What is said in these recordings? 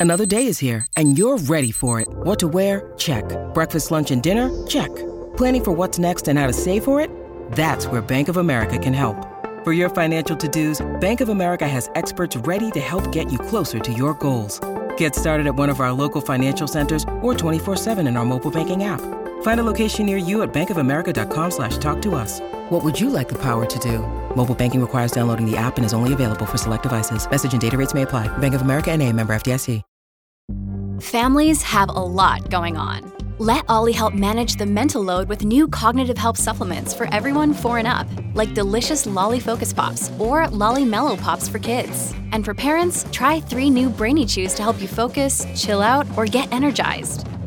Another day is here, and you're ready for it. What to wear? Check. Breakfast, lunch, and dinner? Check. Planning for what's next and how to save for it? That's where Bank of America can help. For your financial to dos, Bank of America has experts ready to help get you closer to your goals. Get started at one of our local financial centers or 24-7 in our mobile banking app. Find a location near you at bankofamerica.com slash talk to us. What would you like the power to do? Mobile banking requires downloading the app and is only available for select devices. Message and data rates may apply. Bank of America and a member FDIC. Families have a lot going on. Let OLLY help manage the mental load with new cognitive help supplements for everyone four and up, like delicious Lolly Focus Pops or Lolly Mellow Pops for kids. And for parents, try three new Brainy Chews to help you focus, chill out, or get energized.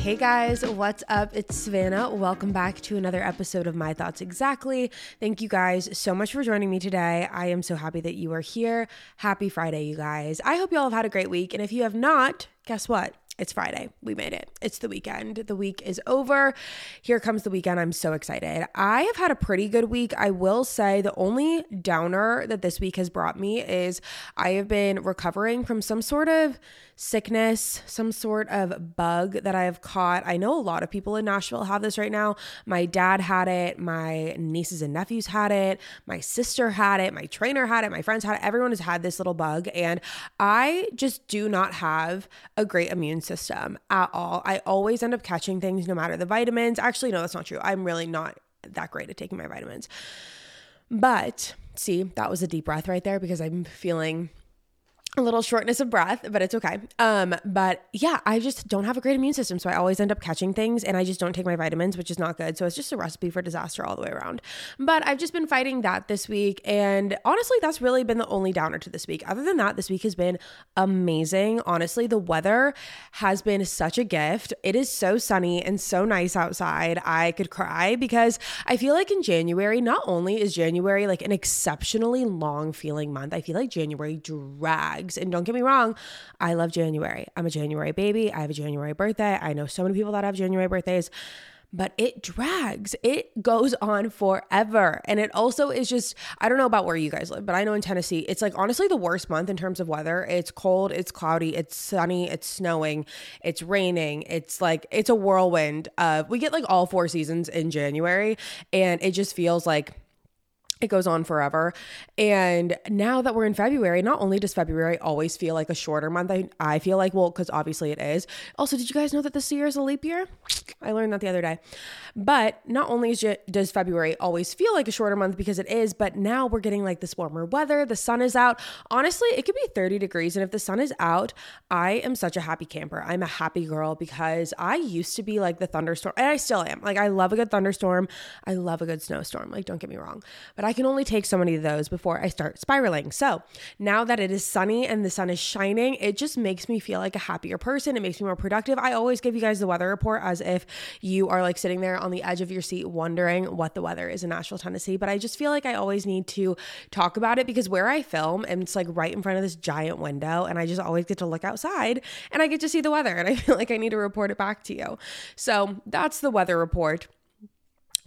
Hey guys, what's up? It's Savannah. Welcome back to another episode of My Thoughts Exactly. Thank you guys so much for joining me today. I am so happy that you are here. Happy Friday, you guys. I hope you all have had a great week. And if you have not, guess what? It's Friday. We made it. It's the weekend. The week is over. Here comes the weekend. I'm so excited. I have had a pretty good week. I will say the only downer that this week has brought me is I have been recovering from some sort of sickness, some sort of bug that I have caught. I know a lot of people in Nashville have this right now. My dad had it, my nieces and nephews had it, my sister had it, my trainer had it, my friends had it. Everyone has had this little bug. And I just do not have a great immune system at all. I always end up catching things no matter the vitamins. Actually, no, that's not true. I'm really not that great at taking my vitamins. But see, that was a deep breath right there because I'm feeling a little shortness of breath, but it's okay. Um, but yeah, I just don't have a great immune system, so I always end up catching things, and I just don't take my vitamins, which is not good. So it's just a recipe for disaster all the way around. But I've just been fighting that this week, and honestly, that's really been the only downer to this week. Other than that, this week has been amazing. Honestly, the weather has been such a gift. It is so sunny and so nice outside. I could cry because I feel like in January, not only is January like an exceptionally long feeling month, I feel like January drags and don't get me wrong, I love January. I'm a January baby. I have a January birthday. I know so many people that have January birthdays but it drags. It goes on forever. And it also is just, I don't know about where you guys live, but I know in Tennessee, it's like honestly the worst month in terms of weather. It's cold, it's cloudy, it's sunny, it's snowing, it's raining. It's like, it's a whirlwind. Uh, we get like all four seasons in January, and it just feels like, it goes on forever. And now that we're in February, not only does February always feel like a shorter month, I, I feel like, well, because obviously it is. Also, did you guys know that this year is a leap year? I learned that the other day. But not only does February always feel like a shorter month because it is, but now we're getting like this warmer weather. The sun is out. Honestly, it could be 30 degrees. And if the sun is out, I am such a happy camper. I'm a happy girl because I used to be like the thunderstorm, and I still am. Like, I love a good thunderstorm. I love a good snowstorm. Like, don't get me wrong. But I can only take so many of those before I start spiraling. So now that it is sunny and the sun is shining, it just makes me feel like a happier person. It makes me more productive. I always give you guys the weather report as if you are like sitting there on the edge of your seat wondering what the weather is in Nashville, Tennessee. But I just feel like I always need to talk about it because where I film, and it's like right in front of this giant window, and I just always get to look outside and I get to see the weather. And I feel like I need to report it back to you. So that's the weather report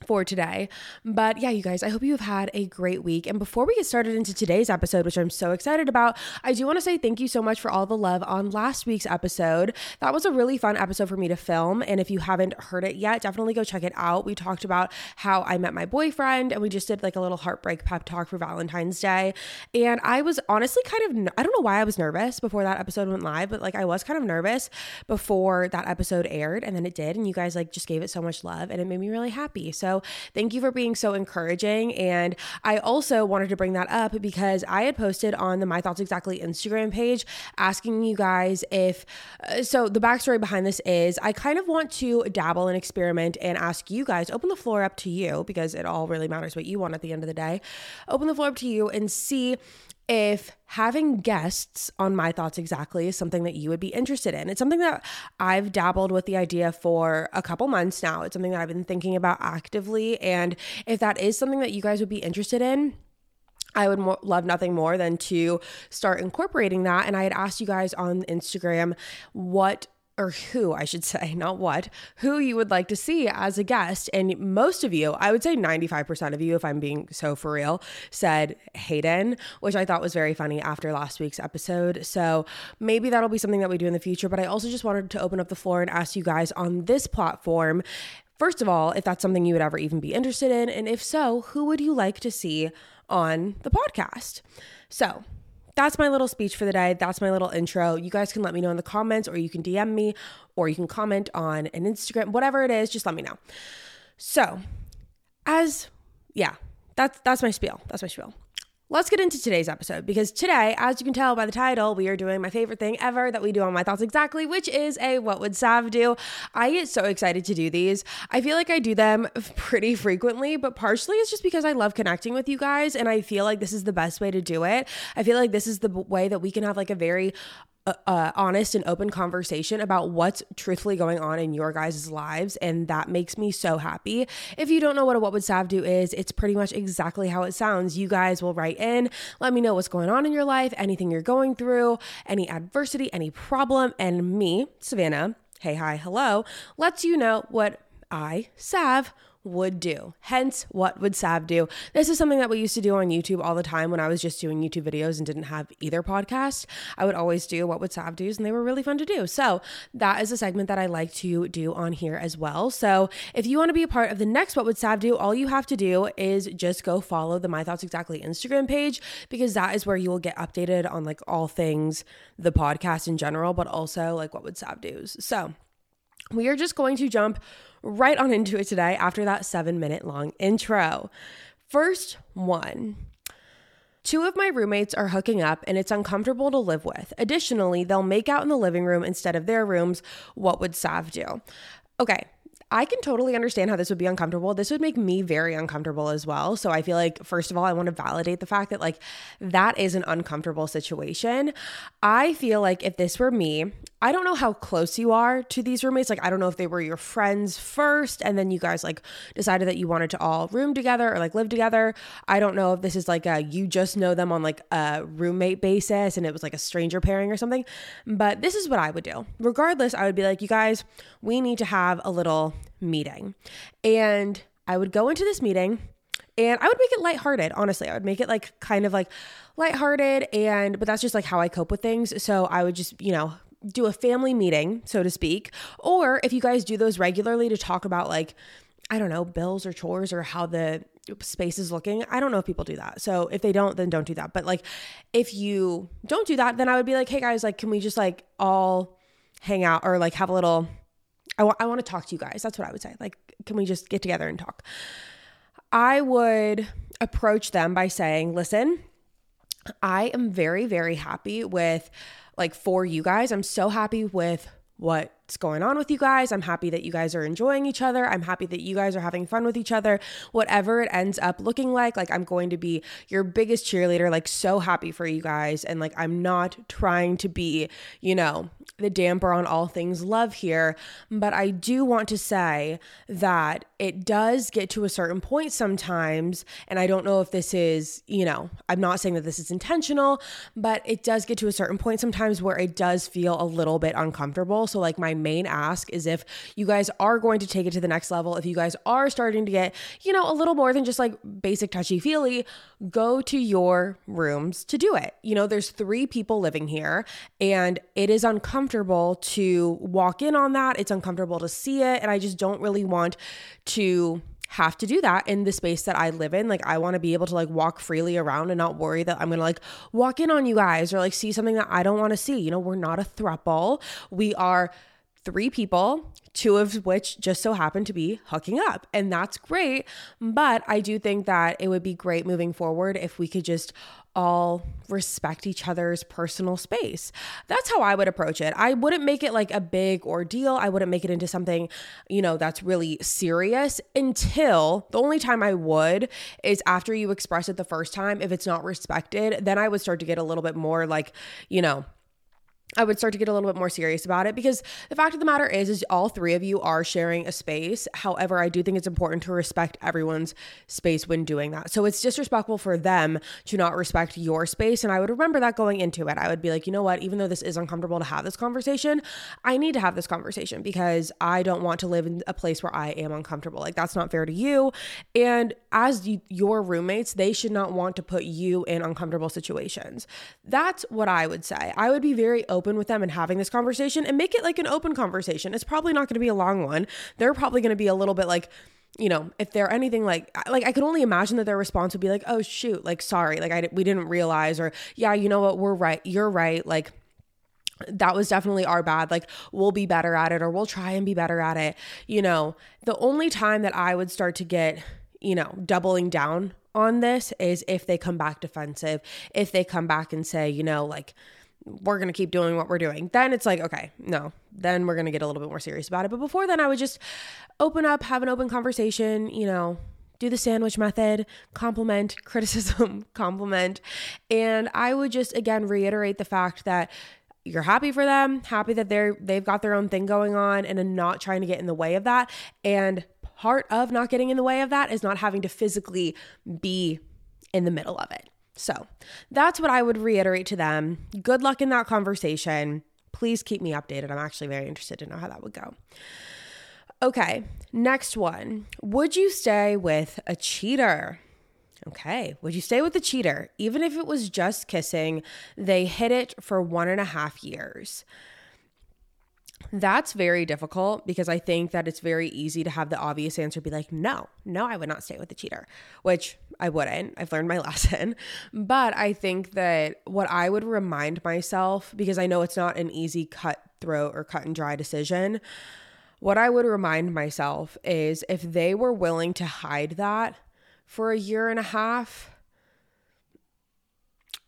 for today. But yeah, you guys, I hope you have had a great week. And before we get started into today's episode, which I'm so excited about, I do want to say thank you so much for all the love on last week's episode. That was a really fun episode for me to film. And if you haven't heard it yet, definitely go check it out. We talked about how I met my boyfriend and we just did like a little heartbreak pep talk for Valentine's Day. And I was honestly kind of, I don't know why I was nervous before that episode went live, but like I was kind of nervous before that episode aired. And then it did. And you guys like just gave it so much love and it made me really happy. So Thank you for being so encouraging. And I also wanted to bring that up because I had posted on the My Thoughts Exactly Instagram page asking you guys if, uh, so the backstory behind this is I kind of want to dabble and experiment and ask you guys, open the floor up to you because it all really matters what you want at the end of the day. Open the floor up to you and see if having guests on my thoughts exactly is something that you would be interested in. It's something that I've dabbled with the idea for a couple months now. It's something that I've been thinking about actively. And if that is something that you guys would be interested in, I would mo- love nothing more than to start incorporating that. And I had asked you guys on Instagram what or who I should say, not what, who you would like to see as a guest. And most of you, I would say 95% of you, if I'm being so for real, said Hayden, which I thought was very funny after last week's episode. So maybe that'll be something that we do in the future. But I also just wanted to open up the floor and ask you guys on this platform. First of all, if that's something you would ever even be interested in. And if so, who would you like to see on the podcast? So, that's my little speech for the day. That's my little intro. You guys can let me know in the comments, or you can DM me, or you can comment on an Instagram, whatever it is, just let me know. So, as yeah, that's that's my spiel. That's my spiel. Let's get into today's episode because today, as you can tell by the title, we are doing my favorite thing ever that we do on My Thoughts Exactly, which is a What Would Sav Do? I get so excited to do these. I feel like I do them pretty frequently, but partially it's just because I love connecting with you guys and I feel like this is the best way to do it. I feel like this is the way that we can have like a very uh, honest and open conversation about what's truthfully going on in your guys' lives. And that makes me so happy. If you don't know what a What Would Sav Do is, it's pretty much exactly how it sounds. You guys will write in, let me know what's going on in your life, anything you're going through, any adversity, any problem. And me, Savannah, hey, hi, hello, lets you know what I, Sav, would do. Hence, what would Sav do? This is something that we used to do on YouTube all the time when I was just doing YouTube videos and didn't have either podcast. I would always do what would Sav do, and they were really fun to do. So that is a segment that I like to do on here as well. So if you want to be a part of the next What Would Sav Do, all you have to do is just go follow the My Thoughts Exactly Instagram page because that is where you will get updated on like all things the podcast in general, but also like what would Sav do's. So we are just going to jump right on into it today after that seven minute long intro. First one. Two of my roommates are hooking up and it's uncomfortable to live with. Additionally, they'll make out in the living room instead of their rooms. What would Sav do? Okay, I can totally understand how this would be uncomfortable. This would make me very uncomfortable as well. So I feel like, first of all, I want to validate the fact that, like, that is an uncomfortable situation. I feel like if this were me, I don't know how close you are to these roommates. Like, I don't know if they were your friends first and then you guys like decided that you wanted to all room together or like live together. I don't know if this is like a you just know them on like a roommate basis and it was like a stranger pairing or something. But this is what I would do. Regardless, I would be like, you guys, we need to have a little meeting. And I would go into this meeting and I would make it lighthearted, honestly. I would make it like kind of like lighthearted and but that's just like how I cope with things. So I would just, you know, do a family meeting, so to speak, or if you guys do those regularly to talk about like I don't know, bills or chores or how the space is looking. I don't know if people do that. So if they don't, then don't do that. But like if you don't do that, then I would be like, "Hey guys, like can we just like all hang out or like have a little I I want to talk to you guys." That's what I would say. Like can we just get together and talk? I would approach them by saying, "Listen, I am very very happy with like for you guys. I'm so happy with what's going on with you guys. I'm happy that you guys are enjoying each other. I'm happy that you guys are having fun with each other. Whatever it ends up looking like, like I'm going to be your biggest cheerleader, like so happy for you guys. And like I'm not trying to be, you know, the damper on all things love here. But I do want to say that it does get to a certain point sometimes. And I don't know if this is, you know, I'm not saying that this is intentional, but it does get to a certain point sometimes where it does feel a little bit uncomfortable. So, like, my main ask is if you guys are going to take it to the next level, if you guys are starting to get, you know, a little more than just like basic touchy feely, go to your rooms to do it. You know, there's three people living here and it is uncomfortable to walk in on that. It's uncomfortable to see it. And I just don't really want to have to do that in the space that I live in. Like I want to be able to like walk freely around and not worry that I'm going to like walk in on you guys or like see something that I don't want to see. You know, we're not a throuple. We are three people, two of which just so happen to be hooking up. And that's great. But I do think that it would be great moving forward if we could just all respect each other's personal space. That's how I would approach it. I wouldn't make it like a big ordeal. I wouldn't make it into something, you know, that's really serious until the only time I would is after you express it the first time. If it's not respected, then I would start to get a little bit more like, you know, I would start to get a little bit more serious about it because the fact of the matter is is all three of you are sharing a space. However, I do think it's important to respect everyone's space when doing that. So it's disrespectful for them to not respect your space and I would remember that going into it. I would be like, "You know what? Even though this is uncomfortable to have this conversation, I need to have this conversation because I don't want to live in a place where I am uncomfortable. Like that's not fair to you. And as you, your roommates, they should not want to put you in uncomfortable situations. That's what I would say. I would be very open open with them and having this conversation and make it like an open conversation. It's probably not going to be a long one. They're probably going to be a little bit like, you know, if they're anything like like I could only imagine that their response would be like, "Oh shoot, like sorry, like I we didn't realize," or "Yeah, you know what, we're right, you're right," like that was definitely our bad. Like, we'll be better at it or we'll try and be better at it. You know, the only time that I would start to get, you know, doubling down on this is if they come back defensive, if they come back and say, you know, like, we're going to keep doing what we're doing. Then it's like, okay, no, then we're going to get a little bit more serious about it. But before then, I would just open up, have an open conversation, you know, do the sandwich method, compliment, criticism, compliment. And I would just again reiterate the fact that you're happy for them, happy that they're they've got their own thing going on and not trying to get in the way of that. And part of not getting in the way of that is not having to physically be in the middle of it. So that's what I would reiterate to them. Good luck in that conversation. Please keep me updated. I'm actually very interested to know how that would go. Okay, next one. Would you stay with a cheater? Okay, would you stay with a cheater? Even if it was just kissing, they hid it for one and a half years. That's very difficult because I think that it's very easy to have the obvious answer be like, no, no, I would not stay with a cheater, which I wouldn't. I've learned my lesson. But I think that what I would remind myself, because I know it's not an easy cutthroat or cut and dry decision, what I would remind myself is if they were willing to hide that for a year and a half,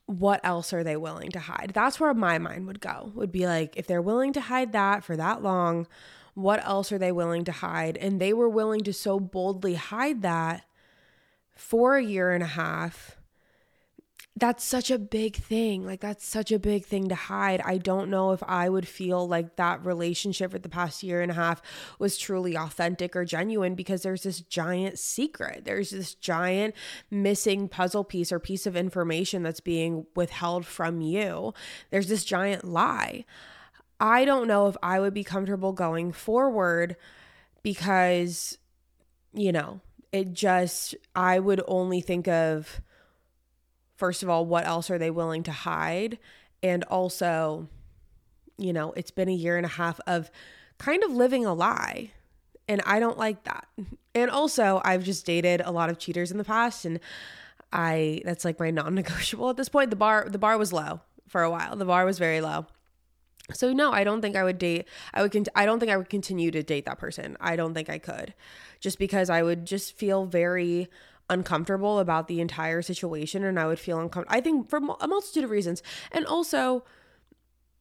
what else are they willing to hide? That's where my mind would go. Would be like if they're willing to hide that for that long, what else are they willing to hide? And they were willing to so boldly hide that for a year and a half that's such a big thing. Like, that's such a big thing to hide. I don't know if I would feel like that relationship for the past year and a half was truly authentic or genuine because there's this giant secret. There's this giant missing puzzle piece or piece of information that's being withheld from you. There's this giant lie. I don't know if I would be comfortable going forward because, you know, it just, I would only think of, first of all, what else are they willing to hide? And also, you know, it's been a year and a half of kind of living a lie. And I don't like that. And also, I've just dated a lot of cheaters in the past and I that's like my non-negotiable at this point. The bar the bar was low for a while. The bar was very low. So no, I don't think I would date I would cont- I don't think I would continue to date that person. I don't think I could. Just because I would just feel very uncomfortable about the entire situation and I would feel uncomfortable. I think for a multitude of reasons. And also,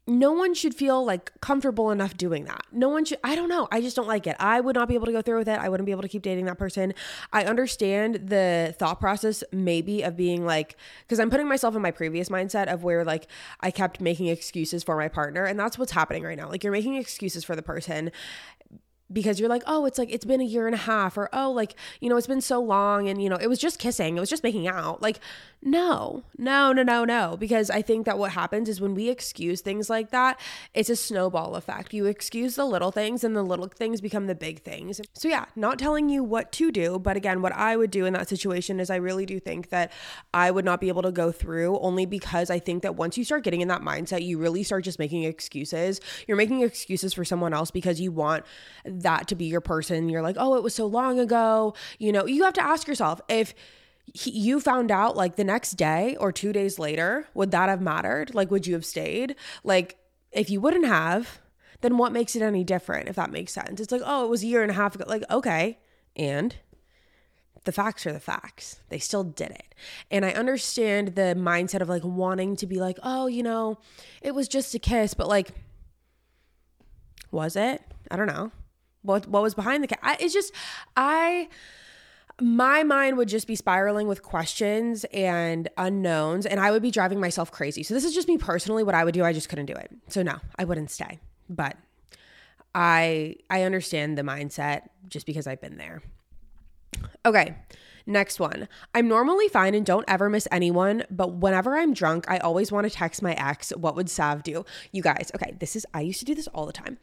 no one should feel like comfortable enough doing that. No one should, I don't know. I just don't like it. I would not be able to go through with it. I wouldn't be able to keep dating that person. I understand the thought process, maybe, of being like, because I'm putting myself in my previous mindset of where like I kept making excuses for my partner. And that's what's happening right now. Like you're making excuses for the person because you're like, oh, it's like it's been a year and a half, or oh, like, you know, it's been so long, and you know, it was just kissing, it was just making out. Like, no, no, no, no, no. Because I think that what happens is when we excuse things like that, it's a snowball effect. You excuse the little things, and the little things become the big things. So, yeah, not telling you what to do, but again, what I would do in that situation is I really do think that I would not be able to go through only because I think that once you start getting in that mindset, you really start just making excuses. You're making excuses for someone else because you want that to be your person. You're like, oh, it was so long ago. You know, you have to ask yourself if, he, you found out like the next day or two days later, would that have mattered? Like, would you have stayed? Like, if you wouldn't have, then what makes it any different if that makes sense? It's like, oh, it was a year and a half ago. Like, okay, and the facts are the facts. They still did it. And I understand the mindset of like wanting to be like, oh, you know, it was just a kiss, but like, was it? I don't know. What what was behind the kiss? it's just I my mind would just be spiraling with questions and unknowns and I would be driving myself crazy. So this is just me personally what I would do. I just couldn't do it. So no, I wouldn't stay. But I I understand the mindset just because I've been there. Okay. Next one. I'm normally fine and don't ever miss anyone, but whenever I'm drunk, I always want to text my ex. What would Sav do? You guys, okay, this is, I used to do this all the time.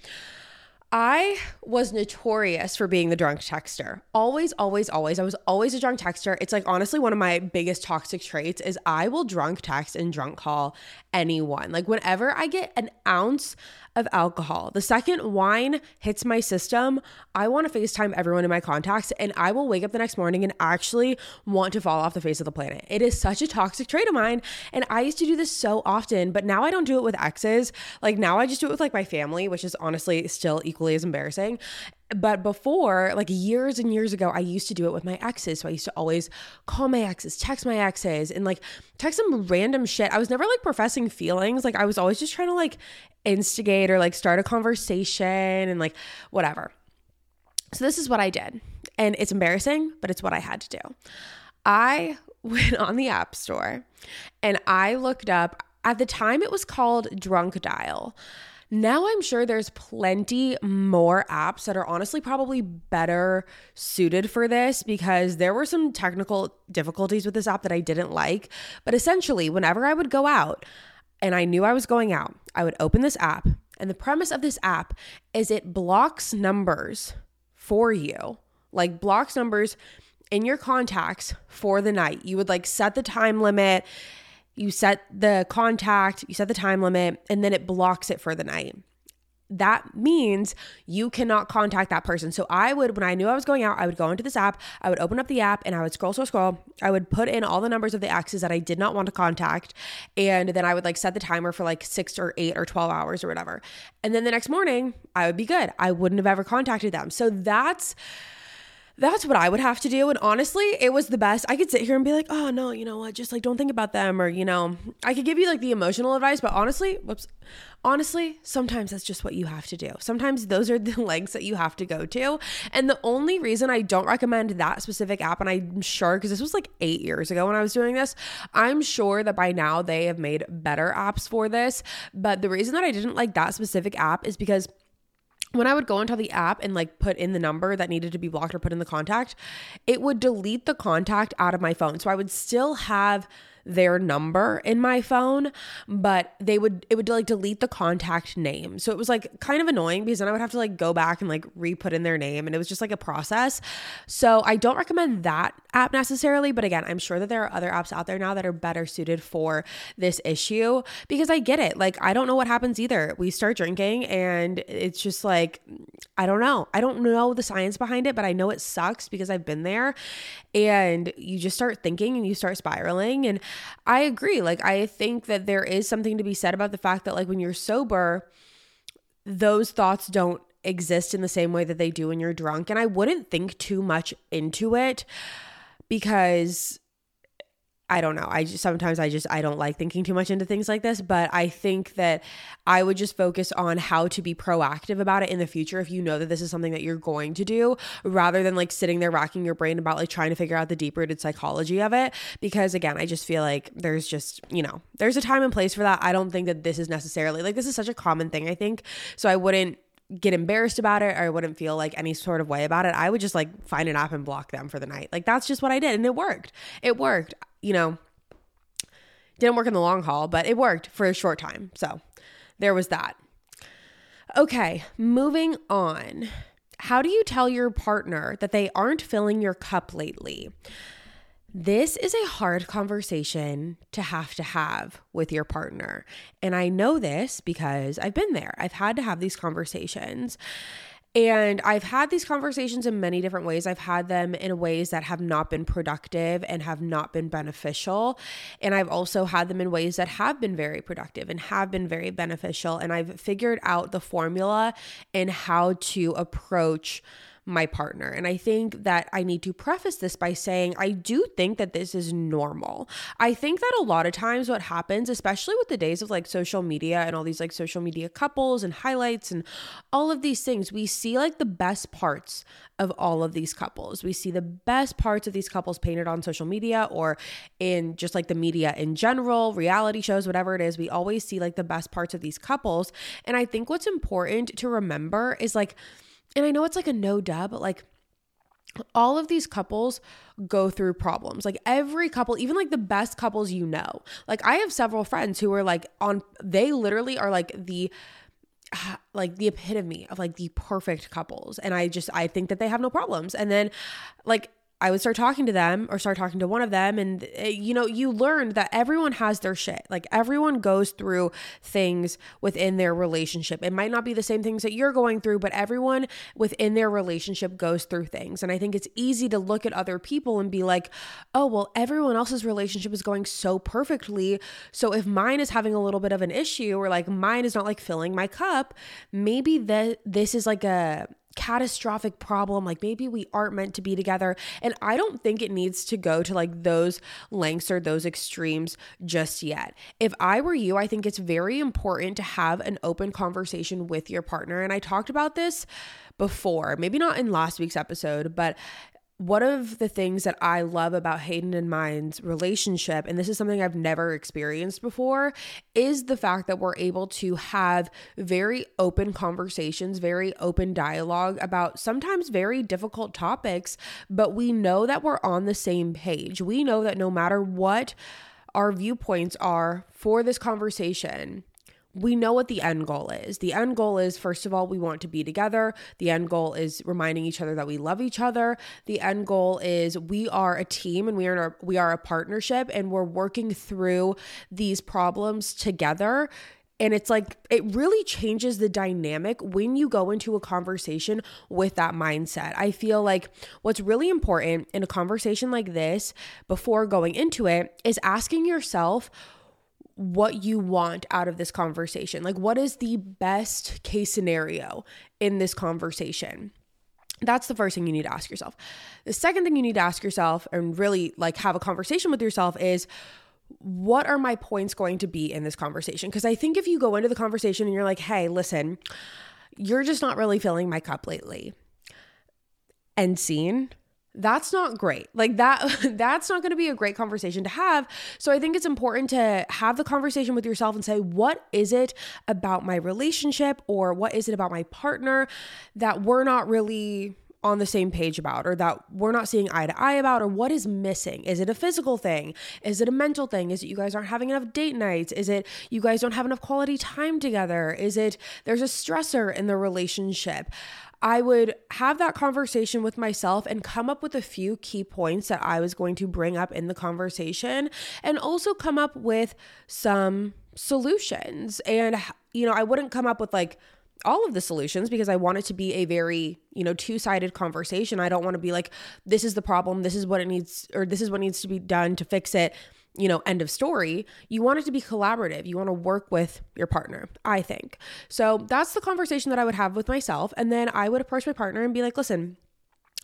I was notorious for being the drunk texter. Always, always, always. I was always a drunk texter. It's like honestly one of my biggest toxic traits is I will drunk text and drunk call anyone. Like whenever I get an ounce of alcohol. The second wine hits my system, I want to FaceTime everyone in my contacts and I will wake up the next morning and actually want to fall off the face of the planet. It is such a toxic trait of mine. And I used to do this so often, but now I don't do it with exes. Like now I just do it with like my family, which is honestly still equally as embarrassing but before like years and years ago i used to do it with my exes. So i used to always call my exes text my exes and like text them random shit. I was never like professing feelings. Like i was always just trying to like instigate or like start a conversation and like whatever. So this is what i did. And it's embarrassing but it's what i had to do. I went on the app store and i looked up at the time it was called drunk dial now I'm sure there's plenty more apps that are honestly probably better suited for this because there were some technical difficulties with this app that I didn't like. But essentially, whenever I would go out and I knew I was going out, I would open this app. And the premise of this app is it blocks numbers for you, like blocks numbers in your contacts for the night. You would like set the time limit you set the contact, you set the time limit, and then it blocks it for the night. That means you cannot contact that person. So I would, when I knew I was going out, I would go into this app, I would open up the app and I would scroll, scroll, scroll. I would put in all the numbers of the exes that I did not want to contact. And then I would like set the timer for like six or eight or 12 hours or whatever. And then the next morning, I would be good. I wouldn't have ever contacted them. So that's that's what I would have to do. And honestly, it was the best. I could sit here and be like, oh no, you know what? Just like don't think about them. Or, you know, I could give you like the emotional advice, but honestly, whoops. Honestly, sometimes that's just what you have to do. Sometimes those are the lengths that you have to go to. And the only reason I don't recommend that specific app, and I'm sure because this was like eight years ago when I was doing this, I'm sure that by now they have made better apps for this. But the reason that I didn't like that specific app is because when I would go into the app and like put in the number that needed to be blocked or put in the contact, it would delete the contact out of my phone. So I would still have their number in my phone, but they would it would like delete the contact name. So it was like kind of annoying because then I would have to like go back and like re-put in their name and it was just like a process. So I don't recommend that app necessarily, but again, I'm sure that there are other apps out there now that are better suited for this issue because I get it. Like I don't know what happens either. We start drinking and it's just like I don't know. I don't know the science behind it, but I know it sucks because I've been there and you just start thinking and you start spiraling and I agree. Like, I think that there is something to be said about the fact that, like, when you're sober, those thoughts don't exist in the same way that they do when you're drunk. And I wouldn't think too much into it because I don't know. I just sometimes I just I don't like thinking too much into things like this, but I think that I would just focus on how to be proactive about it in the future if you know that this is something that you're going to do rather than like sitting there racking your brain about like trying to figure out the deep rooted psychology of it because again, I just feel like there's just, you know, there's a time and place for that. I don't think that this is necessarily like this is such a common thing, I think. So I wouldn't get embarrassed about it or I wouldn't feel like any sort of way about it. I would just like find an app and block them for the night. Like that's just what I did and it worked. It worked you know, didn't work in the long haul, but it worked for a short time. So there was that. Okay, moving on. How do you tell your partner that they aren't filling your cup lately? This is a hard conversation to have to have with your partner. And I know this because I've been there. I've had to have these conversations. And I've had these conversations in many different ways. I've had them in ways that have not been productive and have not been beneficial. And I've also had them in ways that have been very productive and have been very beneficial. And I've figured out the formula and how to approach my partner. And I think that I need to preface this by saying I do think that this is normal. I think that a lot of times what happens, especially with the days of like social media and all these like social media couples and highlights and all of these things, we see like the best parts of all of these couples. We see the best parts of these couples painted on social media or in just like the media in general, reality shows, whatever it is. We always see like the best parts of these couples. And I think what's important to remember is like, and I know it's like a no duh, but like all of these couples go through problems. Like every couple, even like the best couples you know. Like I have several friends who are like on they literally are like the like the epitome of like the perfect couples and I just I think that they have no problems. And then like I would start talking to them or start talking to one of them. And, eh, you know, you learned that everyone has their shit. Like everyone goes through things within their relationship. It might not be the same things that you're going through, but everyone within their relationship goes through things. And I think it's easy to look at other people and be like, oh, well, everyone else's relationship is going so perfectly. So if mine is having a little bit of an issue or like mine is not like filling my cup, maybe that this is like a, catastrophic problem like maybe we aren't meant to be together. And i don't think it needs to go to like those lengths or those extremes just yet. If i were you i think it's very important to have an open conversation with your partner. And i talked about this before maybe not in last week's episode but one of the things that I love about Hayden and mine's relationship, and this is something I've never experienced before, is the fact that we're able to have very open conversations, very open dialogue about sometimes very difficult topics, but we know that we're on the same page. We know that no matter what our viewpoints are for this conversation, we know what the end goal is. The end goal is, first of all, we want to be together. The end goal is reminding each other that we love each other. The end goal is we are a team and we are a, we are a partnership and we're working through these problems together. And it's like, it really changes the dynamic when you go into a conversation with that mindset. I feel like what's really important in a conversation like this before going into it is asking yourself, what you want out of this conversation. Like, what is the best case scenario in this conversation? That's the first thing you need to ask yourself. The second thing you need to ask yourself and really like have a conversation with yourself is what are my points going to be in this conversation? Because I think if you go into the conversation and you're like, hey, listen, you're just not really filling my cup lately. and scene that's not great. Like that that's not going to be a great conversation to have. So i think it's important to have the conversation with yourself and say what is it about my relationship or what is it about my partner that we're not really on the same page about or that we're not seeing eye to eye about or what is missing? Is it a physical thing? Is it a mental thing? Is it you guys aren't having enough date nights? Is it you guys don't have enough quality time together? Is it there's a stressor in the relationship I would have that conversation with myself and come up with a few key points that I was going to bring up in the conversation and also come up with some solutions. And, you know, I wouldn't come up with like, all of the solutions because I want it to be a very, you know, two-sided conversation. I don't want to be like this is the problem, this is what it needs or this is what needs to be done to fix it you know, end of story. You want it to be collaborative. You want to work with your partner, I think. So that's the conversation that I would have with myself. And then I would approach my partner and be like, listen,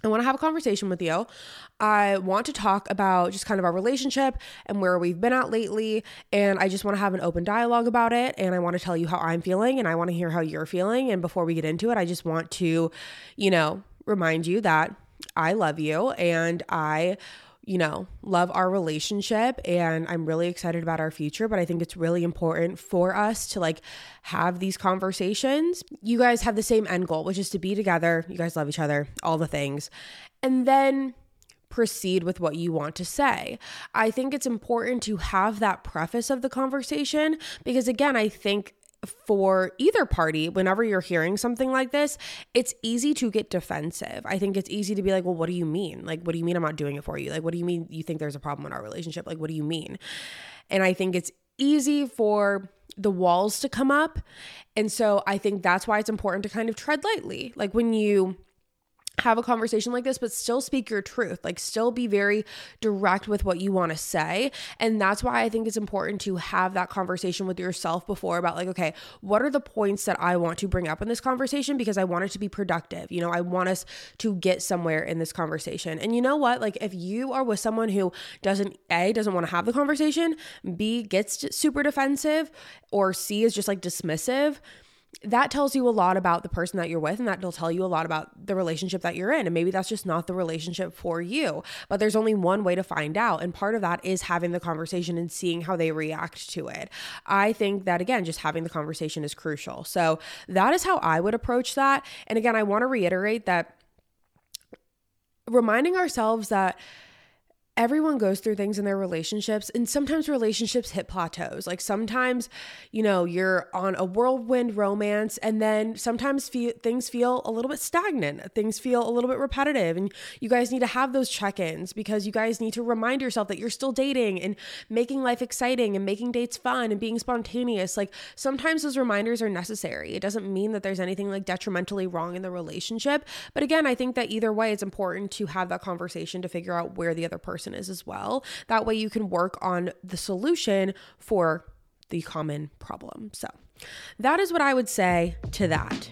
I want to have a conversation with you. I want to talk about just kind of our relationship and where we've been at lately. And I just want to have an open dialogue about it. And I want to tell you how I'm feeling and I want to hear how you're feeling. And before we get into it, I just want to, you know, remind you that I love you and I you know, love our relationship and I'm really excited about our future, but I think it's really important for us to like have these conversations. You guys have the same end goal, which is to be together. You guys love each other, all the things. And then proceed with what you want to say. I think it's important to have that preface of the conversation because, again, I think for either party, whenever you're hearing something like this, it's easy to get defensive. I think it's easy to be like, well, what do you mean? Like, what do you mean I'm not doing it for you? Like, what do you mean you think there's a problem in our relationship? Like, what do you mean? And I think it's easy for the walls to come up. And so I think that's why it's important to kind of tread lightly. Like when you have a conversation like this, but still speak your truth. Like, still be very direct with what you want to say. And that's why I think it's important to have that conversation with yourself before about, like, okay, what are the points that I want to bring up in this conversation because I want it to be productive. You know, I want us to get somewhere in this conversation. And you know what? Like, if you are with someone who doesn't, A, doesn't want to have the conversation, B, gets super defensive, or C, is just like dismissive that tells you a lot about the person that you're with and that will tell you a lot about the relationship that you're in. And maybe that's just not the relationship for you but there's only one way to find out. And part of that is having the conversation and seeing how they react to it. I think that again just having the conversation is crucial. So that is how i would approach that. And again i want to reiterate that reminding ourselves that everyone goes through things in their relationships and sometimes relationships hit plateaus. Like sometimes you know you're on a whirlwind romance and then sometimes fe- things feel a little bit stagnant things feel a little bit repetitive and you guys need to have those check-ins because you guys need to remind yourself that you're still dating and making life exciting and making dates fun and being spontaneous. Like sometimes those reminders are necessary. It doesn't mean that there's anything like detrimentally wrong in the relationship but again i think that either way it's important to have that conversation to figure out where the other person person is as well. That way you can work on the solution for the common problem. So, that is what I would say to that.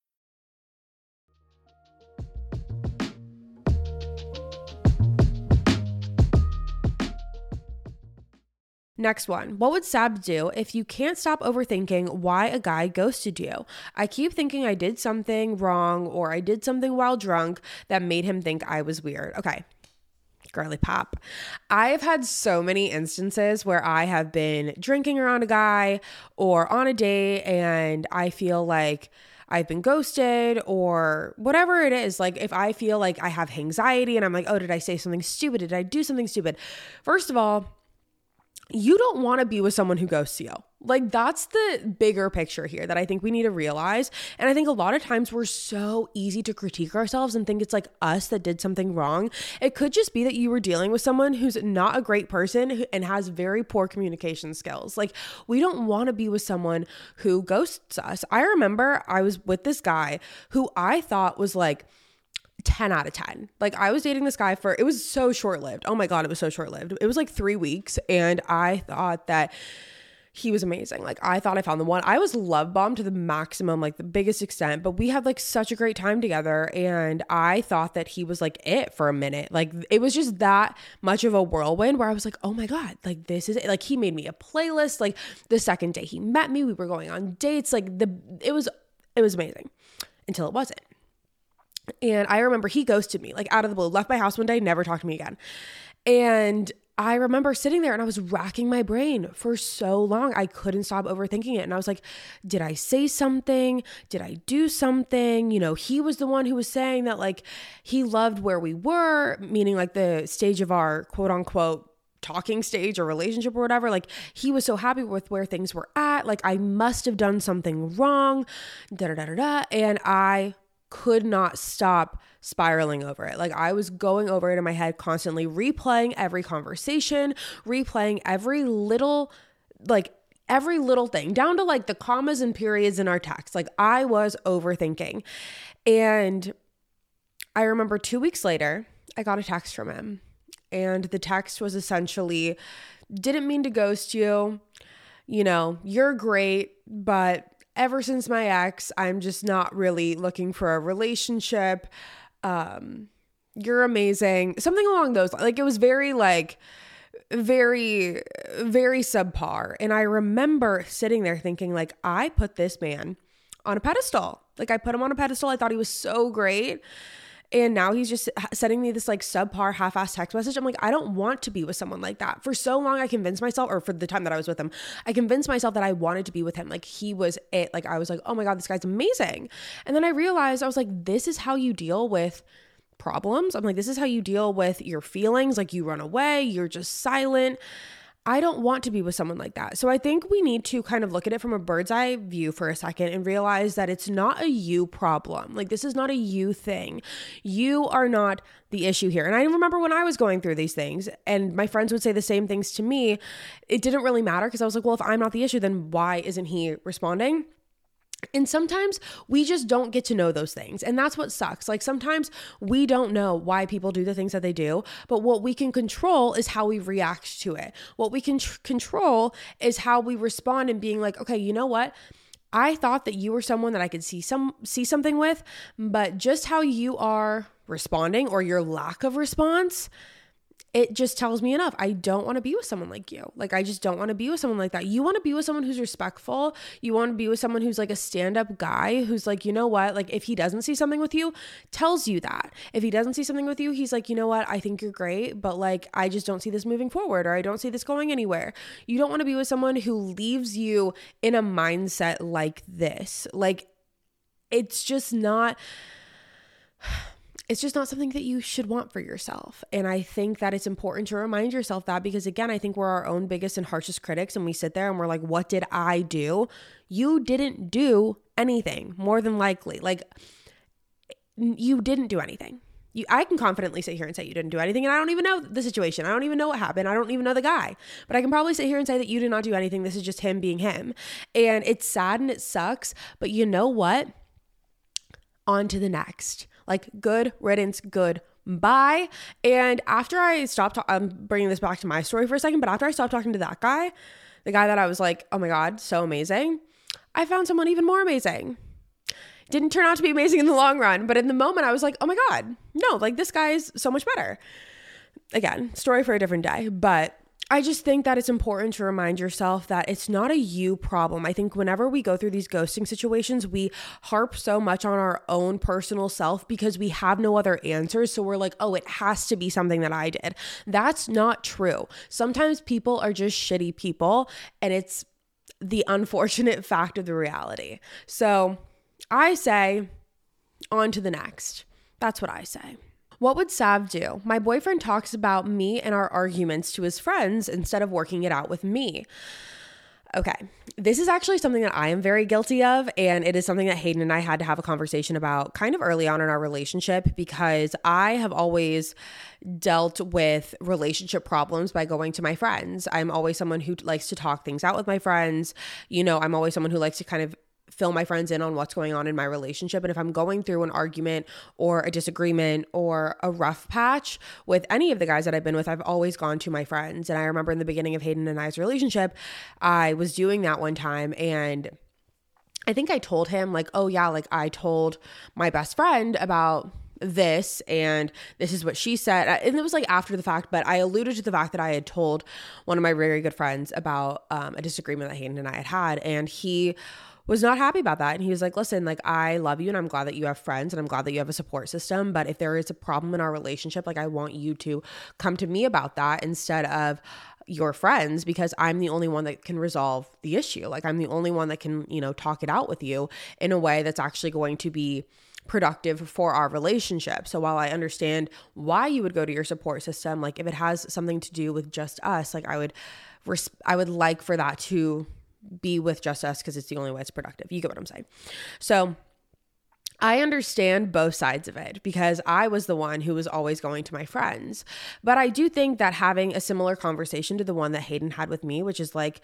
Next one. What would Sav do if you can't stop overthinking why a guy ghosted you? I keep thinking I did something wrong or I did something while drunk that made him think I was weird. Okay. Girly pop. I've had so many instances where I have been drinking around a guy or on a date and I feel like I've been ghosted or whatever it is. Like if I feel like I have anxiety and I'm like, oh, did I say something stupid? Did I do something stupid? First of all, you don't want to be with someone who ghosts you. Like, that's the bigger picture here that I think we need to realize. And I think a lot of times we're so easy to critique ourselves and think it's like us that did something wrong. It could just be that you were dealing with someone who's not a great person and has very poor communication skills. Like, we don't want to be with someone who ghosts us. I remember I was with this guy who I thought was like, 10 out of 10. Like I was dating this guy for it was so short-lived. Oh my god, it was so short-lived. It was like 3 weeks and I thought that he was amazing. Like I thought I found the one. I was love bombed to the maximum, like the biggest extent, but we had like such a great time together and I thought that he was like it for a minute. Like it was just that much of a whirlwind where I was like, "Oh my god, like this is it. like he made me a playlist. Like the second day he met me, we were going on dates. Like the it was it was amazing until it wasn't. And I remember he ghosted me, like out of the blue, left my house one day, never talked to me again. And I remember sitting there and I was racking my brain for so long. I couldn't stop overthinking it. And I was like, did I say something? Did I do something? You know, he was the one who was saying that like he loved where we were, meaning like the stage of our quote unquote talking stage or relationship or whatever. Like he was so happy with where things were at. Like I must have done something wrong. Da da da da. And I could not stop spiraling over it. Like I was going over it in my head constantly, replaying every conversation, replaying every little, like, every little thing down to like the commas and periods in our text. Like I was overthinking. And I remember two weeks later, I got a text from him. And the text was essentially didn't mean to ghost you. You know, you're great, but ever since my ex, I'm just not really looking for a relationship. Um, you're amazing. Something along those like it was very like very very subpar. And I remember sitting there thinking like I put this man on a pedestal. Like I put him on a pedestal. I thought he was so great. And now he's just sending me this like subpar half ass text message. I'm like, I don't want to be with someone like that. For so long, I convinced myself, or for the time that I was with him, I convinced myself that I wanted to be with him. Like he was it. Like I was like, oh my God, this guy's amazing. And then I realized I was like, this is how you deal with problems. I'm like, this is how you deal with your feelings. Like you run away, you're just silent. I don't want to be with someone like that. So I think we need to kind of look at it from a bird's eye view for a second and realize that it's not a you problem. Like this is not a you thing. You are not the issue here. And I remember when I was going through these things and my friends would say the same things to me, it didn't really matter because I was like, well, if I'm not the issue, then why isn't he responding? And sometimes we just don't get to know those things. And that's what sucks. Like sometimes we don't know why people do the things that they do, but what we can control is how we react to it. What we can tr- control is how we respond and being like, okay, you know what? I thought that you were someone that I could see some see something with, but just how you are responding or your lack of response it just tells me enough. I don't want to be with someone like you. Like, I just don't want to be with someone like that. You want to be with someone who's respectful. You want to be with someone who's like a stand up guy who's like, you know what? Like, if he doesn't see something with you, tells you that. If he doesn't see something with you, he's like, you know what? I think you're great, but like, I just don't see this moving forward or I don't see this going anywhere. You don't want to be with someone who leaves you in a mindset like this. Like, it's just not it's just not something that you should want for yourself. And I think that it's important to remind yourself that because, again, I think we're our own biggest and harshest critics. And we sit there and we're like, what did I do? You didn't do anything, more than likely. Like, you didn't do anything. You, I can confidently sit here and say you didn't do anything, and I don't even know the situation. I don't even know what happened. I don't even know the guy. But I can probably sit here and say that you did not do anything. This is just him being him. And it's sad and it sucks. But you know what? On to the next. Like, good riddance, good bye. And after I stopped, I'm bringing this back to my story for a second, but after I stopped talking to that guy, the guy that I was like, oh my God, so amazing, I found someone even more amazing. Didn't turn out to be amazing in the long run, but in the moment, I was like, oh my God, no, like this guy's so much better. Again, story for a different day, but I just think that it's important to remind yourself that it's not a you problem. I think whenever we go through these ghosting situations, we harp so much on our own personal self because we have no other answers. So we're like, oh, it has to be something that I did. That's not true. Sometimes people are just shitty people, and it's the unfortunate fact of the reality. So I say, on to the next. That's what I say. What would Sav do? My boyfriend talks about me and our arguments to his friends instead of working it out with me. Okay, this is actually something that I am very guilty of, and it is something that Hayden and I had to have a conversation about kind of early on in our relationship because I have always dealt with relationship problems by going to my friends. I'm always someone who likes to talk things out with my friends. You know, I'm always someone who likes to kind of fill my friends in on what's going on in my relationship. And if I'm going through an argument or a disagreement or a rough patch with any of the guys that I've been with, I've always gone to my friends. And I remember in the beginning of Hayden and I's relationship, I was doing that one time and I think I told him, like, oh, yeah, like I told my best friend about this and this is what she said and it was like after the fact but i alluded to the fact that i had told one of my very good friends about um, a disagreement that hayden and i had had and he was not happy about that. And he was like, listen, like, I love you and I'm glad that you have friends and I'm glad that you have a support system. But if there is a problem in our relationship, like, I want you to come to me about that instead of, your friends because I'm the only one that can resolve the issue. Like I'm the only one that can, you know, talk it out with you in a way that's actually going to be productive for our relationship. So while I understand why you would go to your support system, like if it has something to do with just us, like I would res- I would like for that to be with just us because it's the only way it's productive. You get what I'm saying. So I understand both sides of it because I was the one who was always going to my friends. But I do think that having a similar conversation to the one that Hayden had with me, which is like,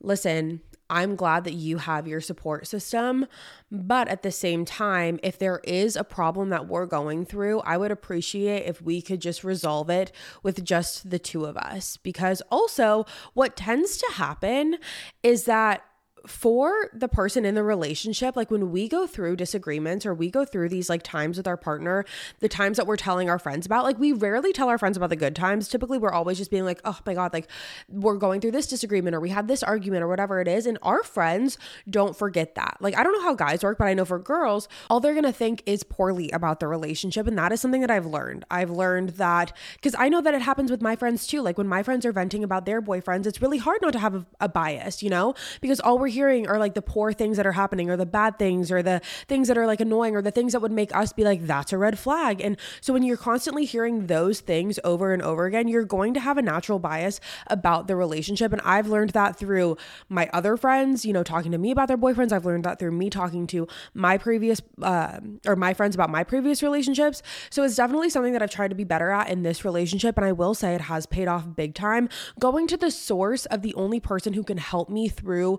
listen, I'm glad that you have your support system. But at the same time, if there is a problem that we're going through, I would appreciate if we could just resolve it with just the two of us. Because also, what tends to happen is that for the person in the relationship, like when we go through disagreements or we go through these like times with our partner, the times that we're telling our friends about, like we rarely tell our friends about the good times. Typically, we're always just being like, oh my God, like we're going through this disagreement or we had this argument or whatever it is. And our friends don't forget that. Like, I don't know how guys work, but I know for girls, all they're going to think is poorly about the relationship. And that is something that I've learned. I've learned that because I know that it happens with my friends too. Like when my friends are venting about their boyfriends, it's really hard not to have a, a bias, you know, because all we're hearing are like the poor things that are happening or the bad things or the things that are like annoying or the things that would make us be like, that's a red flag. And so when you're constantly hearing those things over and over again, you're going to have a natural bias about the relationship. And I've learned that through my other friends, you know, talking to me about their boyfriends. I've learned that through me talking to my previous uh, or my friends about my previous relationships. So it's definitely something that I've tried to be better at in this relationship. And I will say it has paid off big time. Going to the source of the only person who can help me through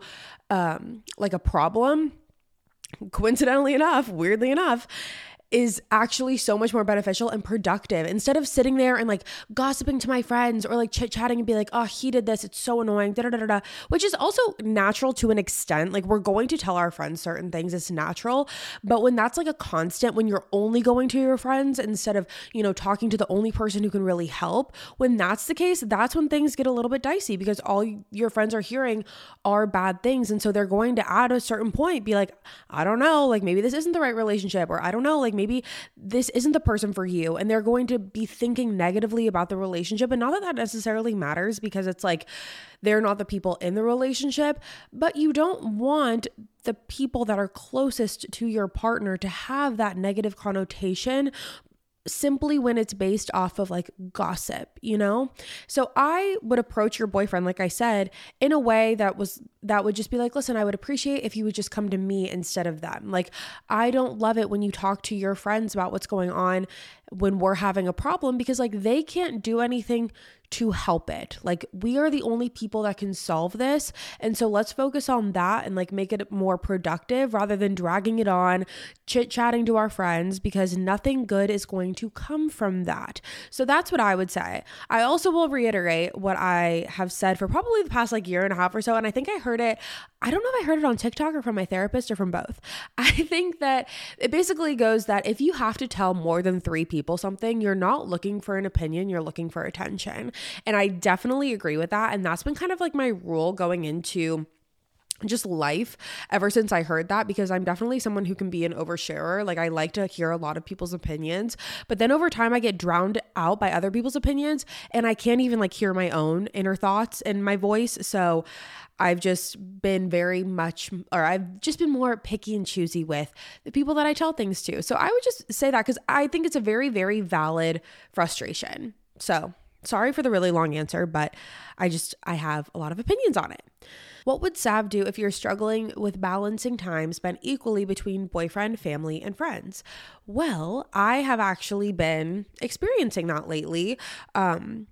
um, like a problem, coincidentally enough, weirdly enough, is actually so much more beneficial and productive instead of sitting there and like gossiping to my friends or like chit chatting and be like, oh, he did this. It's so annoying, da da da da, which is also natural to an extent. Like, we're going to tell our friends certain things, it's natural. But when that's like a constant, when you're only going to your friends instead of, you know, talking to the only person who can really help, when that's the case, that's when things get a little bit dicey because all your friends are hearing are bad things. And so they're going to, at a certain point, be like, I don't know, like maybe this isn't the right relationship, or I don't know, like maybe this isn't the person for you and they're going to be thinking negatively about the relationship. And not that that necessarily matters because it's like they're not the people in the relationship but you don't want the people that are closest to your partner to have that negative connotation simply when it's based off of like gossip, you know? So I would approach your boyfriend like I said in a way that was that would just be like, "Listen, I would appreciate if you would just come to me instead of them." Like I don't love it when you talk to your friends about what's going on when we're having a problem because like they can't do anything to help it. Like we are the only people that can solve this. And so let's focus on that and like make it more productive rather than dragging it on, chit-chatting to our friends because nothing good is going to come from that. So that's what I would say. I also will reiterate what I have said for probably the past like year and a half or so and I think I heard it I don't know if I heard it on TikTok or from my therapist or from both. I think that it basically goes that if you have to tell more than 3 people something, you're not looking for an opinion, you're looking for attention. And I definitely agree with that. And that's been kind of like my rule going into just life ever since I heard that because I'm definitely someone who can be an oversharer. Like I like to hear a lot of people's opinions, but then over time I get drowned out by other people's opinions and I can't even like hear my own inner thoughts and my voice. So I've just been very much, or I've just been more picky and choosy with the people that I tell things to. So I would just say that because I think it's a very, very valid frustration. So sorry for the really long answer, but I just, I have a lot of opinions on it. What would Sav do if you're struggling with balancing time spent equally between boyfriend, family, and friends? Well, I have actually been experiencing that lately. Um,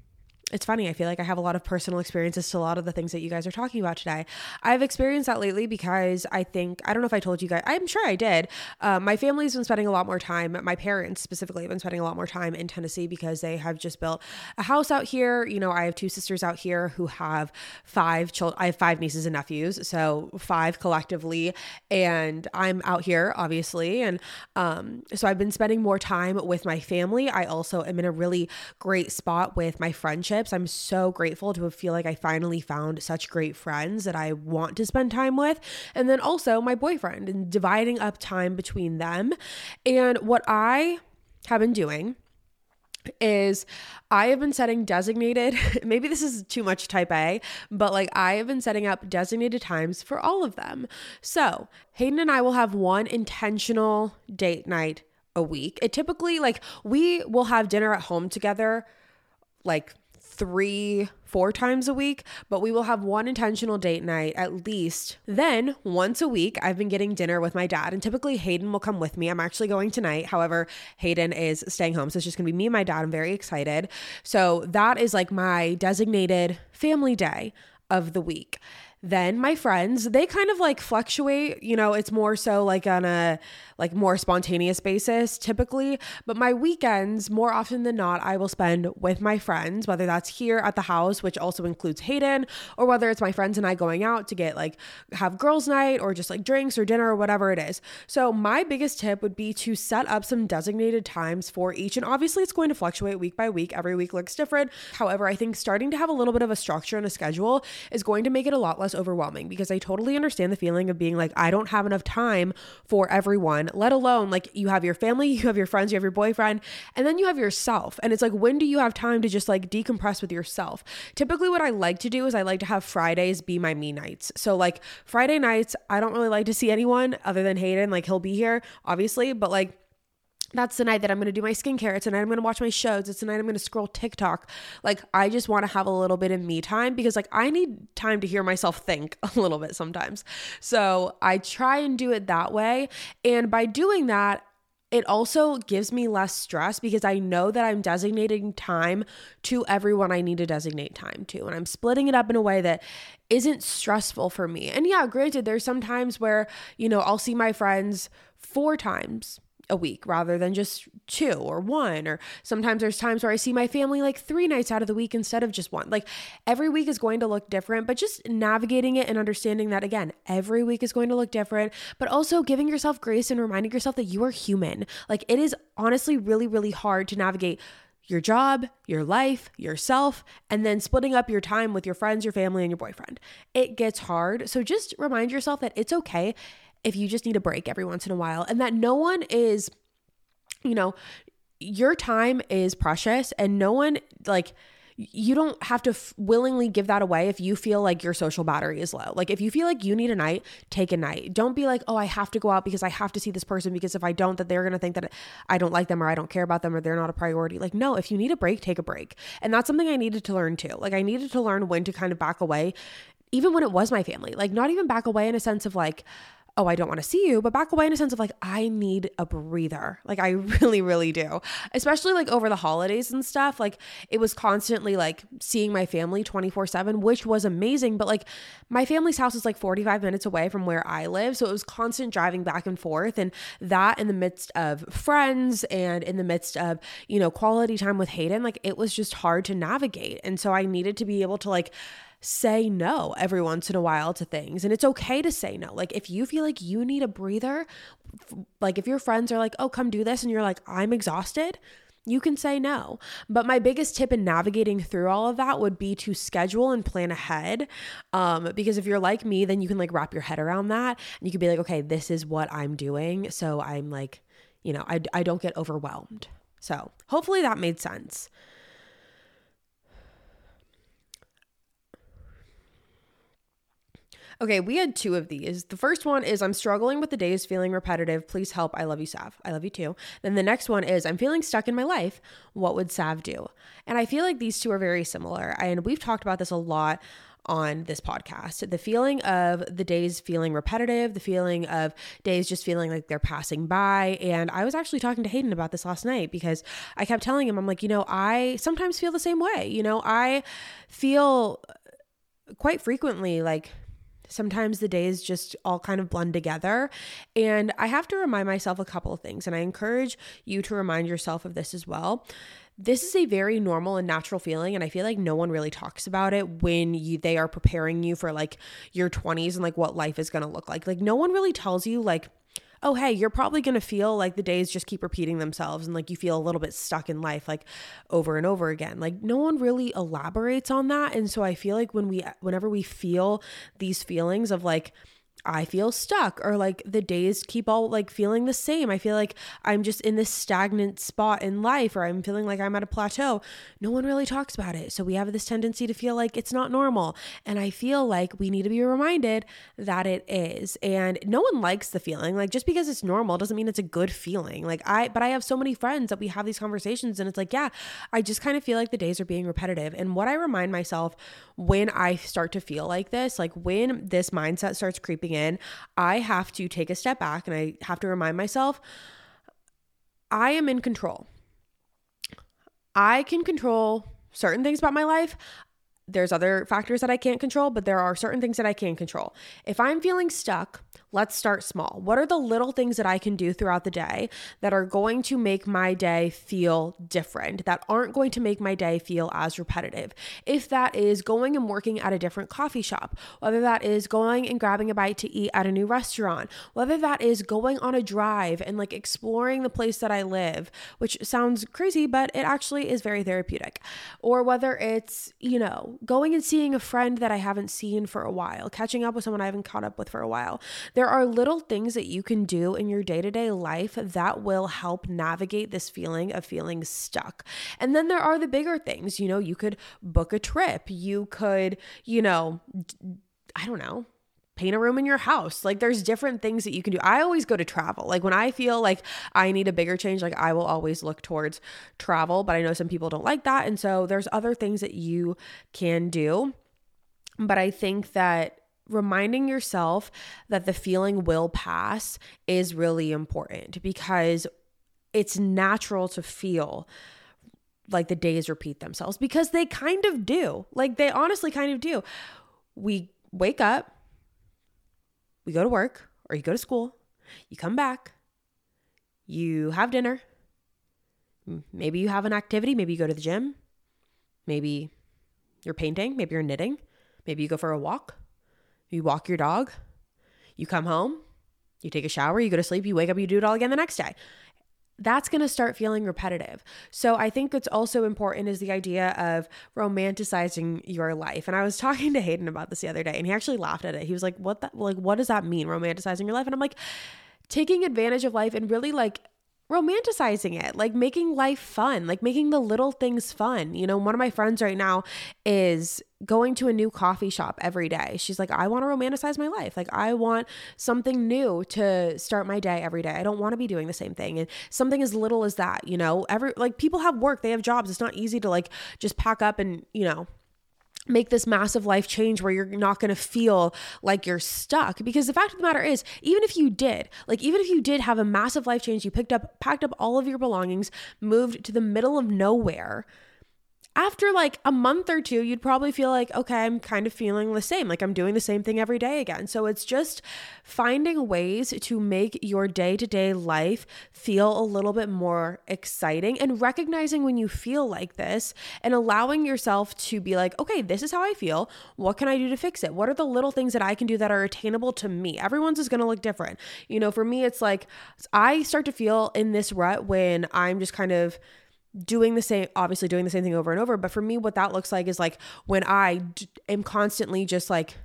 it's funny. I feel like I have a lot of personal experiences to a lot of the things that you guys are talking about today. I've experienced that lately because I think, I don't know if I told you guys, I'm sure I did. Uh, my family's been spending a lot more time, my parents specifically have been spending a lot more time in Tennessee because they have just built a house out here. You know, I have two sisters out here who have five children. I have five nieces and nephews, so five collectively. And I'm out here, obviously. And um, so I've been spending more time with my family. I also am in a really great spot with my friendship friendships. I'm so grateful to feel like I finally found such great friends that I want to spend time with. And then also my boyfriend and dividing up time between them. And what I have been doing is I have been setting designated, maybe this is too much type A, but like I have been setting up designated times for all of them. So Hayden and I will have one intentional date night a week. It typically, like, we will have dinner at home together, like three, four times a week, but we will have one intentional date night at least. Then, once a week, I've been getting dinner with my dad, and typically Hayden will come with me. I'm actually going tonight. However, Hayden is staying home, so it's just gonna be me and my dad. I'm very excited. So, that is like my designated family day of the week. Then my friends, they kind of like fluctuate. You know, it's more so like on a like more spontaneous basis typically. But my weekends, more often than not, I will spend with my friends, whether that's here at the house, which also includes Hayden, or whether it's my friends and I going out to get like have girls' night or just like drinks or dinner or whatever it is. So my biggest tip would be to set up some designated times for each. And obviously it's going to fluctuate week by week. Every week looks different. However, I think starting to have a little bit of a structure and a schedule is going to make it a lot less overwhelming because I totally understand the feeling of being like, I don't have enough time for everyone, let alone like you have your family, you have your friends, you have your boyfriend, and then you have yourself. And it's like, when do you have time to just like decompress with yourself? Typically, what I like to do is I like to have Fridays be my me nights. So, like, Friday nights, I don't really like to see anyone other than Hayden. Like, he'll be here, obviously, but like, that's the night that I'm going to do my skincare. It's the night I'm going to watch my shows. It's the night I'm going to scroll TikTok. Like, I just want to have a little bit of me time because, like, I need time to hear myself think a little bit sometimes. So I try and do it that way. And by doing that, it also gives me less stress because I know that I'm designating time to everyone I need to designate time to. And I'm splitting it up in a way that isn't stressful for me. And yeah, granted, there's some times where, you know, I'll see my friends four times a week rather than just two or one or sometimes there's times where I see my family like 3 nights out of the week instead of just one. Like every week is going to look different, but just navigating it and understanding that again, every week is going to look different, but also giving yourself grace and reminding yourself that you are human. Like it is honestly really really hard to navigate your job, your life, yourself, and then splitting up your time with your friends, your family, and your boyfriend. It gets hard. So just remind yourself that it's okay if you just need a break every once in a while and that no one is, you know, your time is precious and no one like you don't have to f- willingly give that away if you feel like your social battery is low. Like if you feel like you need a night, take a night. Don't be like, "Oh, I have to go out because I have to see this person because if I don't that they're going to think that I don't like them or I don't care about them or they're not a priority." Like no, if you need a break, take a break. And that's something I needed to learn too. Like I needed to learn when to kind of back away even when it was my family. Like not even back away in a sense of like oh, I don't want to see you, but back away in a sense of like, I need a breather. Like, I really, really do. Especially like over the holidays and stuff. Like, it was constantly like seeing my family 24 7, which was amazing. But like, my family's house is like 45 minutes away from where I live. So it was constant driving back and forth. And that in the midst of friends and in the midst of, you know, quality time with Hayden, like, it was just hard to navigate. And so I needed to be able to like, say no every once in a while to things. And it's okay to say no. Like if you feel like you need a breather, like if your friends are like, oh, come do this, and you're like, I'm exhausted, you can say no. But my biggest tip in navigating through all of that would be to schedule and plan ahead. Um, because if you're like me, then you can like wrap your head around that and you can be like, okay, this is what I'm doing. So I'm like, you know, I, I don't get overwhelmed. So hopefully that made sense. Okay, we had two of these. The first one is I'm struggling with the days feeling repetitive. Please help. I love you, Sav. I love you too. Then the next one is I'm feeling stuck in my life. What would Sav do? And I feel like these two are very similar. And we've talked about this a lot on this podcast. The feeling of the days feeling repetitive, the feeling of days just feeling like they're passing by. And I was actually talking to Hayden about this last night because I kept telling him, I'm like, you know, I sometimes feel the same way. You know, I feel quite frequently like Sometimes the days just all kind of blend together. And I have to remind myself a couple of things, and I encourage you to remind yourself of this as well this is a very normal and natural feeling and i feel like no one really talks about it when you they are preparing you for like your 20s and like what life is going to look like like no one really tells you like oh, hey, you're probably going to feel like the days just keep repeating themselves and like you feel a little bit stuck in life, like over and over again. Like no one really elaborates on that. And so I feel like when we, whenever we feel these feelings of like, I feel stuck or like the days keep all like feeling the same. I feel like I'm just in this stagnant spot in life or I'm feeling like I'm at a plateau. No one really talks about it. So we have this tendency to feel like it's not normal. And I feel like we need to be reminded that it is. And no one likes the feeling. Like just because it's normal doesn't mean it's a good feeling. Like I, but I have so many friends that we have these conversations and it's like, yeah, I just kind of feel like the days are being repetitive. And what I remind myself when I start to feel like this, like when this mindset starts creeping in, I have to take a step back and I have to remind myself I am in control. I can control certain things about my life. there's other factors that I can't control, but there are certain things that I can control. If I'm feeling stuck, let's start small. What are the little things that I can do throughout the day that are going to make my day feel different, that aren't going to make my day feel as repetitive? If that is going and working at a different coffee shop, whether that is going and grabbing a bite to eat at a new restaurant, whether that is going on a drive and like exploring the place that I live, which sounds crazy, but it actually is very therapeutic, or whether it's, you know, going and seeing a friend that I haven't seen for a while, catching up with someone I haven't caught up with for a while. There are little things that you can do in your day to day life that will help navigate this feeling of feeling stuck. And then there are the bigger things. You know, you could book a trip, you could, you know, I don't know, paint a room in your house. Like there's different things that you can do. I always go to travel. Like when I feel like I need a bigger change, like I will always look towards travel, but I know some people don't like that. And so there's other things that you can do. But I think that reminding yourself that the feeling will pass is really important because it's natural to feel like the days repeat themselves because they kind of do. Like they honestly kind of do. We wake up, we go to work or you go to school, you come back, you have dinner, maybe you have an activity, maybe you go to the gym, maybe you're painting, maybe you're knitting, maybe you go for a walk, you walk your dog, you come home, you take a shower, you go to sleep, you wake up, you do it all again the next day that's going to start feeling repetitive. So I think what's also important is the idea of romanticizing your life. And I was talking to Hayden about this the other day and he actually laughed at it. He was like, "What that like what does that mean romanticizing your life?" And I'm like, taking advantage of life and really like romanticizing it, like making life fun, like making the little things fun. You know, one of my friends right now is going to a new coffee shop every day. She's like, I want to romanticize my life. Like, I want something new to start my day every day. I don't want to be doing the same thing. And something as little as that, you know, every like people have work, they have jobs. It's not easy to like just pack up and, you know, make this massive life change where you're not going to feel like you're stuck. Because the fact of the matter is even if you did like even if you did have a massive life change you picked up packed up all of your belongings moved to the middle of nowhere after like a month or two, you'd probably feel like, okay, I'm kind of feeling the same. Like I'm doing the same thing every day again. So it's just finding ways to make your day to day life feel a little bit more exciting and recognizing when you feel like this and allowing yourself to be like, okay, this is how I feel. What can I do to fix it? What are the little things that I can do that are attainable to me? Everyone's is going to look different. You know, for me, it's like I start to feel in this rut when I'm just kind of doing the same obviously doing the same thing over and over but for me what that looks like is like when I d- am constantly just like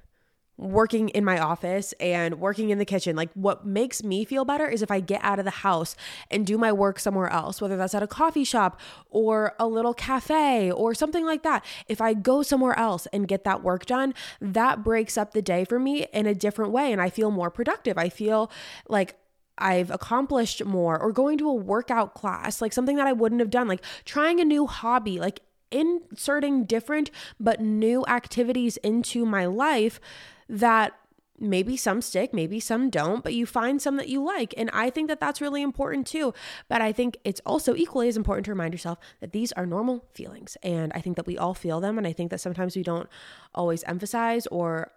working in my office and working in the kitchen like what makes me feel better is if I get out of the house and do my work somewhere else whether that's at a coffee shop or a little cafe or something like that. If I go somewhere else and get that work done that breaks up the day for me in a different way and I feel more productive. I feel like I've accomplished more or going to a workout class, like something that I wouldn't have done, like trying a new hobby, like inserting different but new activities into my life that maybe some stick, maybe some don't, but you find some that you like. And I think that that's really important too. But I think it's also equally as important to remind yourself that these are normal feelings. And I think that we all feel them. And I think that sometimes we don't always emphasize or,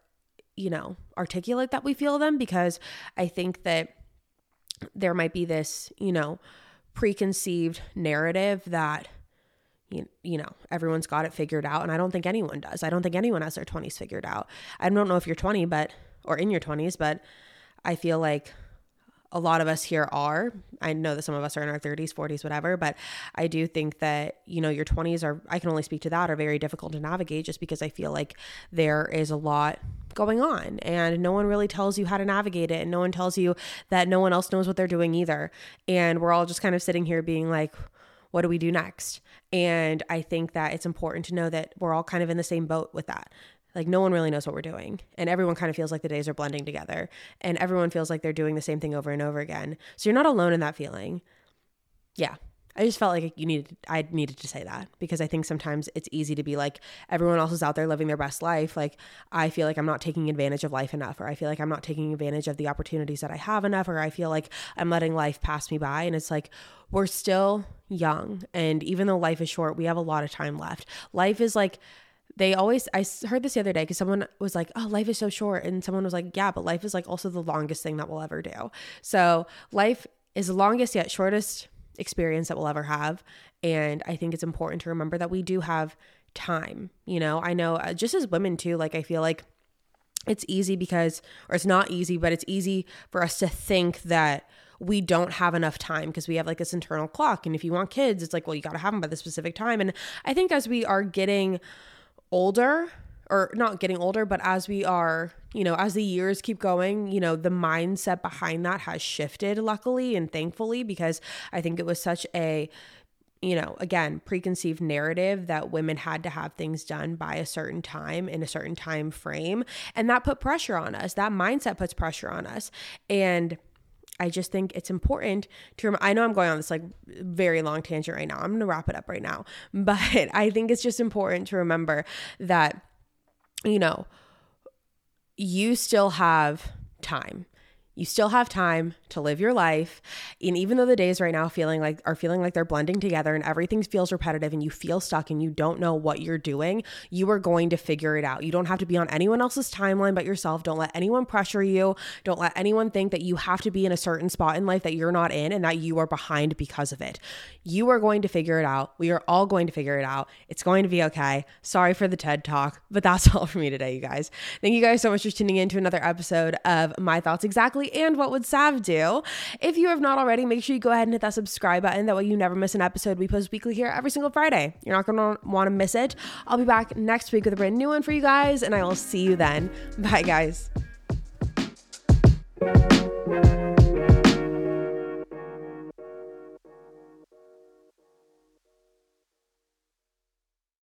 you know, articulate that we feel them because I think that there might be this, you know, preconceived narrative that you, you know, everyone's got it figured out. And I don't think anyone does. I don't think anyone has their 20s figured out. I don't know if you're 20, but, or in your 20s, but I feel like a lot of us here are. I know that some of us are in our 30s, 40s, whatever, but I do think that, you know, your 20s are, I can only speak to that, are very difficult to navigate just because I feel like there is a lot going on and no one really tells you how to navigate it and no one tells you that no one else knows what they're doing either. And we're all just kind of sitting here being like what do we do next? And i think that it's important to know that we're all kind of in the same boat with that like no one really knows what we're doing and everyone kind of feels like the days are blending together and everyone feels like they're doing the same thing over and over again. So you're not alone in that feeling. Yeah. I just felt like you needed I needed to say that because I think sometimes it's easy to be like everyone else is out there living their best life. Like I feel like I'm not taking advantage of life enough or I feel like I'm not taking advantage of the opportunities that I have enough or I feel like I'm letting life pass me by. And it's like we're still young and even though life is short we have a lot of time left. Life is like they always i heard this the other day because someone was like oh life is so short and someone was like yeah but life is like also the longest thing that we'll ever do. So life is the longest yet shortest experience that we'll ever have and i think it's important to remember that we do have time you know? I know uh, just as women too like i feel like it's easy because or it's not easy but it's easy for us to think that we don't have enough time because we have like this internal clock and if you want kids it's like well you got to have them by the specific time and i think as we are getting older or not getting older, but as we are, you know, as the years keep going, you know, the mindset behind that has shifted, luckily and thankfully, because I think it was such a, you know, again, preconceived narrative that women had to have things done by a certain time in a certain time frame. And that put pressure on us. That mindset puts pressure on us. And I just think it's important to I know I'm going on this like very long tangent right now. I'm going to wrap it up right now. But I think it's just important to remember that you know, you still have time. You still have time to live your life. And even though the days right now feeling like are feeling like they're blending together and everything feels repetitive and you feel stuck and you don't know what you're doing, you are going to figure it out. You don't have to be on anyone else's timeline but yourself. Don't let anyone pressure you. Don't let anyone think that you have to be in a certain spot in life that you're not in and that you are behind because of it. You are going to figure it out. We are all going to figure it out. It's going to be okay. Sorry for the TED talk, but that's all for me today, you guys. Thank you guys so much for tuning in to another episode of My Thoughts Exactly and what would Sav do? If you have not already, make sure you go ahead and hit that subscribe button. That way you never miss an episode. We post weekly here every single Friday. You're not going to want to miss it. I'll be back next week with a brand new one for you guys, and I will see you then. Bye, guys.